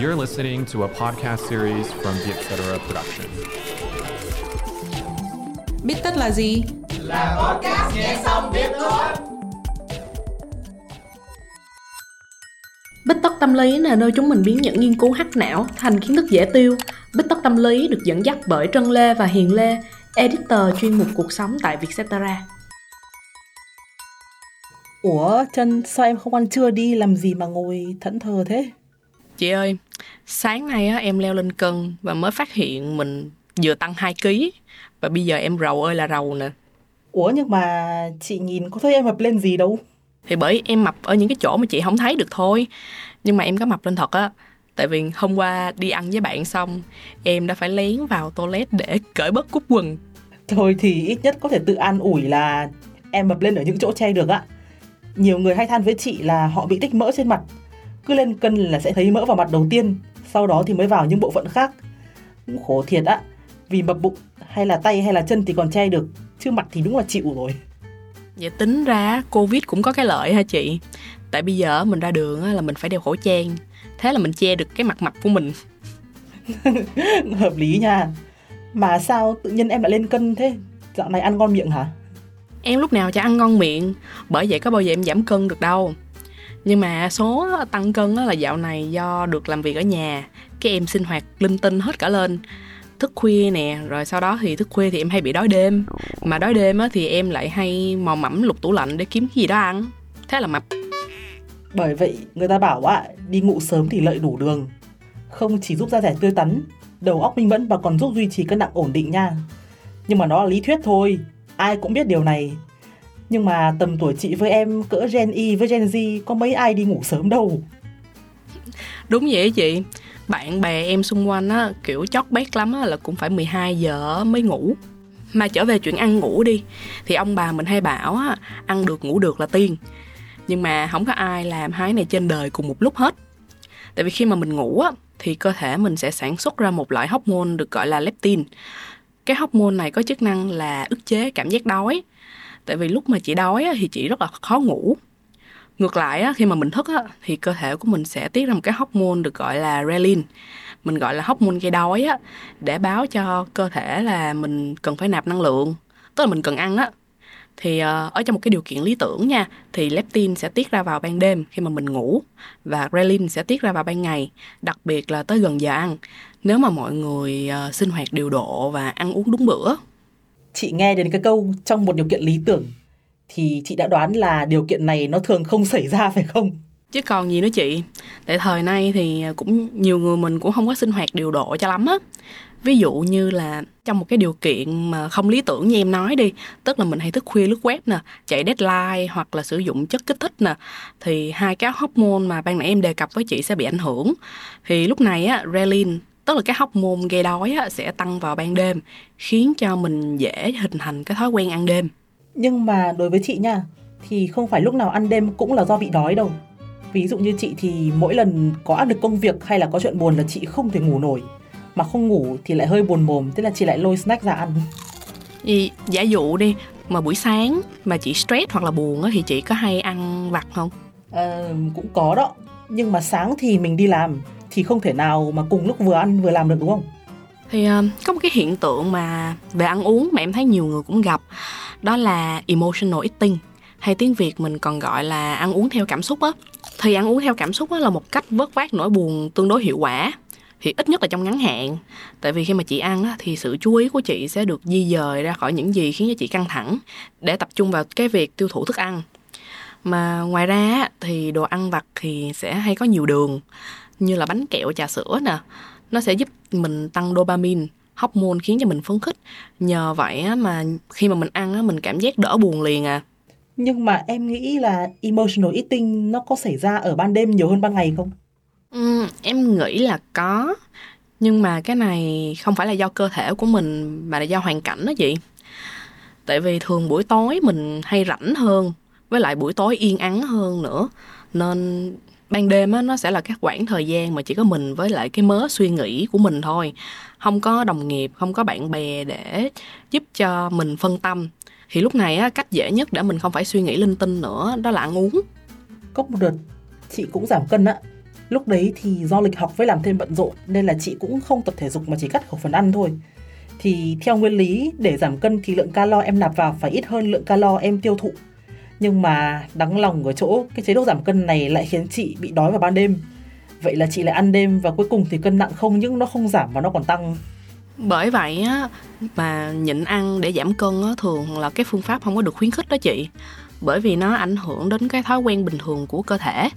You're listening to a podcast series from the Etc. Production. Biết tất là gì? Là podcast nghe xong biết thôi. Bích tất tâm lý là nơi chúng mình biến những nghiên cứu hắc não thành kiến thức dễ tiêu. Bích tất tâm lý được dẫn dắt bởi Trân Lê và Hiền Lê, editor chuyên mục cuộc sống tại Vietcetera. Ủa, Trân, sao em không ăn trưa đi, làm gì mà ngồi thẫn thờ thế? Chị ơi, sáng nay á, em leo lên cân và mới phát hiện mình vừa tăng 2 kg và bây giờ em rầu ơi là rầu nè. Ủa nhưng mà chị nhìn có thấy em mập lên gì đâu. Thì bởi em mập ở những cái chỗ mà chị không thấy được thôi. Nhưng mà em có mập lên thật á. Tại vì hôm qua đi ăn với bạn xong, em đã phải lén vào toilet để cởi bớt cúc quần. Thôi thì ít nhất có thể tự an ủi là em mập lên ở những chỗ che được á. Nhiều người hay than với chị là họ bị tích mỡ trên mặt. Cứ lên cân là sẽ thấy mỡ vào mặt đầu tiên, sau đó thì mới vào những bộ phận khác. Cũng khổ thiệt á, vì mập bụng hay là tay hay là chân thì còn che được, chứ mặt thì đúng là chịu rồi. Vậy tính ra Covid cũng có cái lợi ha chị? Tại bây giờ mình ra đường là mình phải đeo khẩu trang. Thế là mình che được cái mặt mập của mình. Hợp lý nha. Mà sao tự nhiên em lại lên cân thế? Dạo này ăn ngon miệng hả? Em lúc nào chả ăn ngon miệng Bởi vậy có bao giờ em giảm cân được đâu nhưng mà số tăng cân là dạo này do được làm việc ở nhà. Cái em sinh hoạt linh tinh hết cả lên. Thức khuya nè rồi sau đó thì thức khuya thì em hay bị đói đêm. Mà đói đêm á thì em lại hay mò mẫm lục tủ lạnh để kiếm cái gì đó ăn. Thế là mập. Bởi vậy người ta bảo ạ, đi ngủ sớm thì lợi đủ đường. Không chỉ giúp da rẻ tươi tắn đầu óc minh mẫn và còn giúp duy trì cân nặng ổn định nha. Nhưng mà nó là lý thuyết thôi. Ai cũng biết điều này nhưng mà tầm tuổi chị với em cỡ Gen Y với Gen Z, có mấy ai đi ngủ sớm đâu? Đúng vậy chị. Bạn bè em xung quanh á, kiểu chót bét lắm á, là cũng phải 12 giờ mới ngủ. Mà trở về chuyện ăn ngủ đi, thì ông bà mình hay bảo á, ăn được ngủ được là tiên. Nhưng mà không có ai làm hai này trên đời cùng một lúc hết. Tại vì khi mà mình ngủ á, thì cơ thể mình sẽ sản xuất ra một loại hormone được gọi là leptin. Cái hormone này có chức năng là ức chế cảm giác đói tại vì lúc mà chị đói thì chị rất là khó ngủ. Ngược lại khi mà mình thức thì cơ thể của mình sẽ tiết ra một cái hormone được gọi là ghrelin mình gọi là hormone gây đói để báo cho cơ thể là mình cần phải nạp năng lượng, tức là mình cần ăn á. Thì ờ, ở trong một cái điều kiện lý tưởng nha, thì leptin sẽ tiết ra vào ban đêm khi mà mình ngủ và ghrelin sẽ tiết ra vào ban ngày, đặc biệt là tới gần giờ ăn. Nếu mà mọi người ờ, sinh hoạt điều độ và ăn uống đúng bữa chị nghe đến cái câu trong một điều kiện lý tưởng thì chị đã đoán là điều kiện này nó thường không xảy ra phải không? Chứ còn gì nữa chị? Tại thời nay thì cũng nhiều người mình cũng không có sinh hoạt điều độ cho lắm á. Ví dụ như là trong một cái điều kiện mà không lý tưởng như em nói đi Tức là mình hay thức khuya lướt web nè Chạy deadline hoặc là sử dụng chất kích thích nè Thì hai cái hormone mà ban nãy em đề cập với chị sẽ bị ảnh hưởng. Thì lúc này á, Relin tức là cái hormone gây đói á, sẽ tăng vào ban đêm khiến cho mình dễ hình thành cái thói quen ăn đêm. Nhưng mà đối với chị nha thì không phải lúc nào ăn đêm cũng là do bị đói đâu. Ví dụ như chị thì mỗi lần có áp lực công việc hay là có chuyện buồn là chị không thể ngủ nổi. Mà không ngủ thì lại hơi buồn mồm thế là chị lại lôi snack ra ăn. Ý, giả dụ đi mà buổi sáng mà chị stress hoặc là buồn á thì chị có hay ăn vặt không? À, cũng có đó. Nhưng mà sáng thì mình đi làm thì không thể nào mà cùng lúc vừa ăn vừa làm được đúng không? Thì ờ, có một cái hiện tượng mà về ăn uống mà em thấy nhiều người cũng gặp đó là emotional eating hay tiếng Việt mình còn gọi là ăn uống theo cảm xúc á. Thì ăn uống theo cảm xúc á là một cách vớt vát nỗi buồn tương đối hiệu quả thì ít nhất là trong ngắn hạn. Tại vì khi mà chị ăn á, thì sự chú ý của chị sẽ được di dời ra khỏi những gì khiến cho chị căng thẳng để tập trung vào cái việc tiêu thụ thức ăn. Mà ngoài ra thì đồ ăn vặt thì sẽ hay có nhiều đường như là bánh kẹo trà sữa nè. Nó sẽ giúp mình tăng dopamine hormone khiến cho mình phấn khích. Nhờ vậy á, mà khi mà mình ăn á, mình cảm giác đỡ buồn liền à. Nhưng mà em nghĩ là emotional eating nó có xảy ra ở ban đêm nhiều hơn ban ngày không? Ừ, em nghĩ là có. Nhưng mà cái này không phải là do cơ thể của mình mà là do hoàn cảnh đó chị. Tại vì thường buổi tối mình hay rảnh hơn với lại buổi tối yên ắng hơn nữa. Nên ban đêm á, nó sẽ là các khoảng thời gian mà chỉ có mình với lại cái mớ suy nghĩ của mình thôi không có đồng nghiệp, không có bạn bè để giúp cho mình phân tâm thì lúc này á, cách dễ nhất để mình không phải suy nghĩ linh tinh nữa, đó là ăn uống cốc một đợt, chị cũng giảm cân á Lúc đấy thì do lịch học với làm thêm bận rộn, nên là chị cũng không tập thể dục mà chỉ cắt khẩu phần ăn thôi. Thì theo nguyên lý, để giảm cân thì lượng calo em nạp vào phải ít hơn lượng calo em tiêu thụ. Nhưng mà đắng lòng ở chỗ cái chế độ giảm cân này lại khiến chị bị đói vào ban đêm. Vậy là chị lại ăn đêm và cuối cùng thì cân nặng không những nó không giảm mà nó còn tăng. Bởi vậy á, mà nhịn ăn để giảm cân á, thường là cái phương pháp không có được khuyến khích đó chị. Bởi vì nó ảnh hưởng đến cái thói quen bình thường của cơ thể.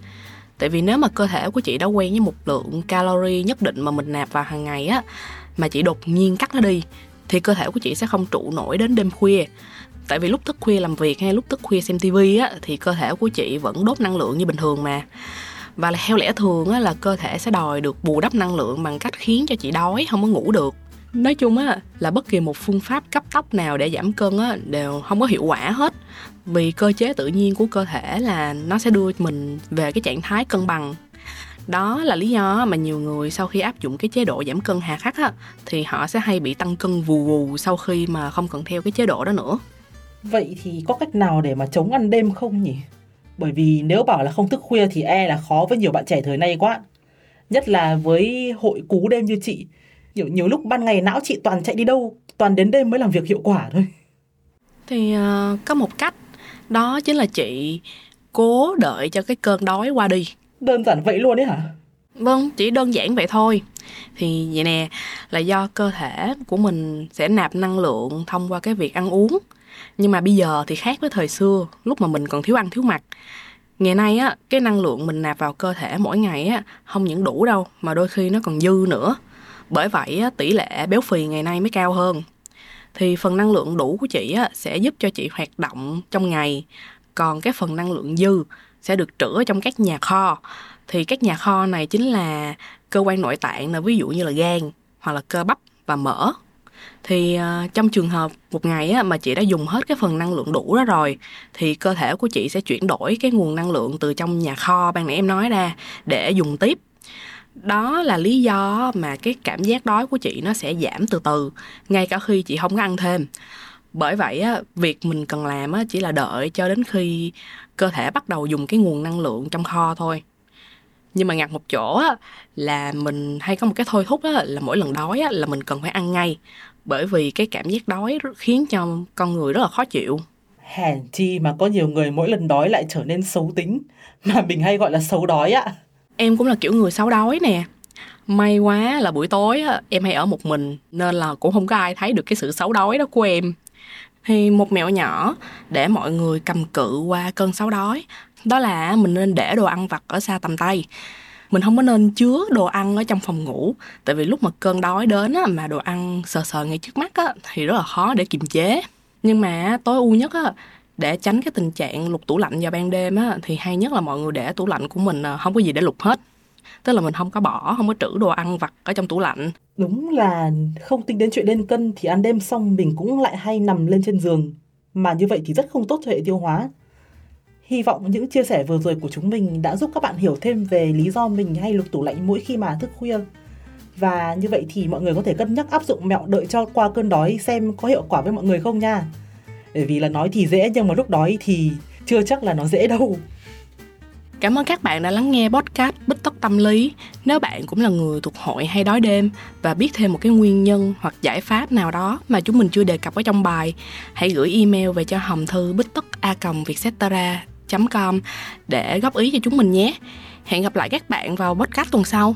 Tại vì nếu mà cơ thể của chị đã quen với một lượng calorie nhất định mà mình nạp vào hàng ngày á, mà chị đột nhiên cắt nó đi, thì cơ thể của chị sẽ không trụ nổi đến đêm khuya tại vì lúc thức khuya làm việc hay lúc thức khuya xem tivi á, thì cơ thể của chị vẫn đốt năng lượng như bình thường mà. Và là theo lẽ thường á, là cơ thể sẽ đòi được bù đắp năng lượng bằng cách khiến cho chị đói, không có ngủ được. Nói chung á, là bất kỳ một phương pháp cấp tốc nào để giảm cân á, đều không có hiệu quả hết. Vì cơ chế tự nhiên của cơ thể là nó sẽ đưa mình về cái trạng thái cân bằng. Đó là lý do mà nhiều người sau khi áp dụng cái chế độ giảm cân hà khắc á, thì họ sẽ hay bị tăng cân vù vù sau khi mà không cần theo cái chế độ đó nữa. Vậy thì có cách nào để mà chống ăn đêm không nhỉ? Bởi vì nếu bảo là không thức khuya thì e là khó với nhiều bạn trẻ thời nay quá. Nhất là với hội cú đêm như chị. Nhiều, nhiều lúc ban ngày não chị toàn chạy đi đâu, toàn đến đêm mới làm việc hiệu quả thôi. thì uh, có một cách đó chính là chị cố đợi cho cái cơn đói qua đi Đơn giản vậy luôn ấy hả? Vâng, chỉ đơn giản vậy thôi. Thì vậy nè, là do cơ thể của mình sẽ nạp năng lượng thông qua cái việc ăn uống. Nhưng mà bây giờ thì khác với thời xưa, lúc mà mình còn thiếu ăn thiếu mặc. Ngày nay á, cái năng lượng mình nạp vào cơ thể mỗi ngày á không những đủ đâu mà đôi khi nó còn dư nữa. Bởi vậy á, tỷ lệ béo phì ngày nay mới cao hơn. Thì phần năng lượng đủ của chị á sẽ giúp cho chị hoạt động trong ngày, còn cái phần năng lượng dư sẽ được trữ trong các nhà kho thì các nhà kho này chính là cơ quan nội tạng là ví dụ như là gan hoặc là cơ bắp và mỡ thì uh, trong trường hợp một ngày á, mà chị đã dùng hết cái phần năng lượng đủ đó rồi thì cơ thể của chị sẽ chuyển đổi cái nguồn năng lượng từ trong nhà kho ban nãy em nói ra để dùng tiếp. Đó là lý do mà cái cảm giác đói của chị nó sẽ giảm từ từ ngay cả khi chị không có ăn thêm. Bởi vậy á việc mình cần làm á chỉ là đợi cho đến khi cơ thể bắt đầu dùng cái nguồn năng lượng trong kho thôi nhưng mà ngặt một chỗ á là mình hay có một cái thôi thúc á là mỗi lần đói á là mình cần phải ăn ngay. Bởi vì cái cảm giác đói khiến cho con người rất là khó chịu. Hèn chi mà có nhiều người mỗi lần đói lại trở nên xấu tính Mà mình hay gọi là xấu đói ạ em cũng là kiểu người xấu đói nè. May quá là buổi tối á, em hay ở một mình nên là cũng không có ai thấy được cái sự xấu đói đó của em. Thì một mẹo nhỏ để mọi người cầm cự qua cơn xấu đói đó là mình nên để đồ ăn vặt ở xa tầm tay mình không có nên chứa đồ ăn ở trong phòng ngủ tại vì lúc mà cơn đói đến á, mà đồ ăn sờ sờ ngay trước mắt á, thì rất là khó để kiềm chế nhưng mà tối ưu nhất á, để tránh cái tình trạng lục tủ lạnh vào ban đêm á, thì hay nhất là mọi người để tủ lạnh của mình à, không có gì để lục hết tức là mình không có bỏ không có trữ đồ ăn vặt ở trong tủ lạnh Đúng là không tính đến chuyện lên cân thì ăn đêm xong mình cũng lại hay nằm lên trên giường. Mà như vậy thì rất không tốt cho hệ tiêu hóa. Hy vọng những chia sẻ vừa rồi của chúng mình đã giúp các bạn hiểu thêm về lý do mình hay lục tủ lạnh mỗi khi mà thức khuya. Và như vậy thì mọi người có thể cân nhắc áp dụng mẹo đợi cho qua cơn đói xem có hiệu quả với mọi người không nha. Bởi vì là nói thì dễ nhưng mà lúc đói thì chưa chắc là nó dễ đâu. Cảm ơn các bạn đã lắng nghe podcast Bích tóc Tâm Lý. Nếu bạn cũng là người thuộc hội hay đói đêm và biết thêm một cái nguyên nhân hoặc giải pháp nào đó mà chúng mình chưa đề cập ở trong bài, hãy gửi email về cho hòm thư bích tóc a vietcetera com để góp ý cho chúng mình nhé. Hẹn gặp lại các bạn vào podcast tuần sau.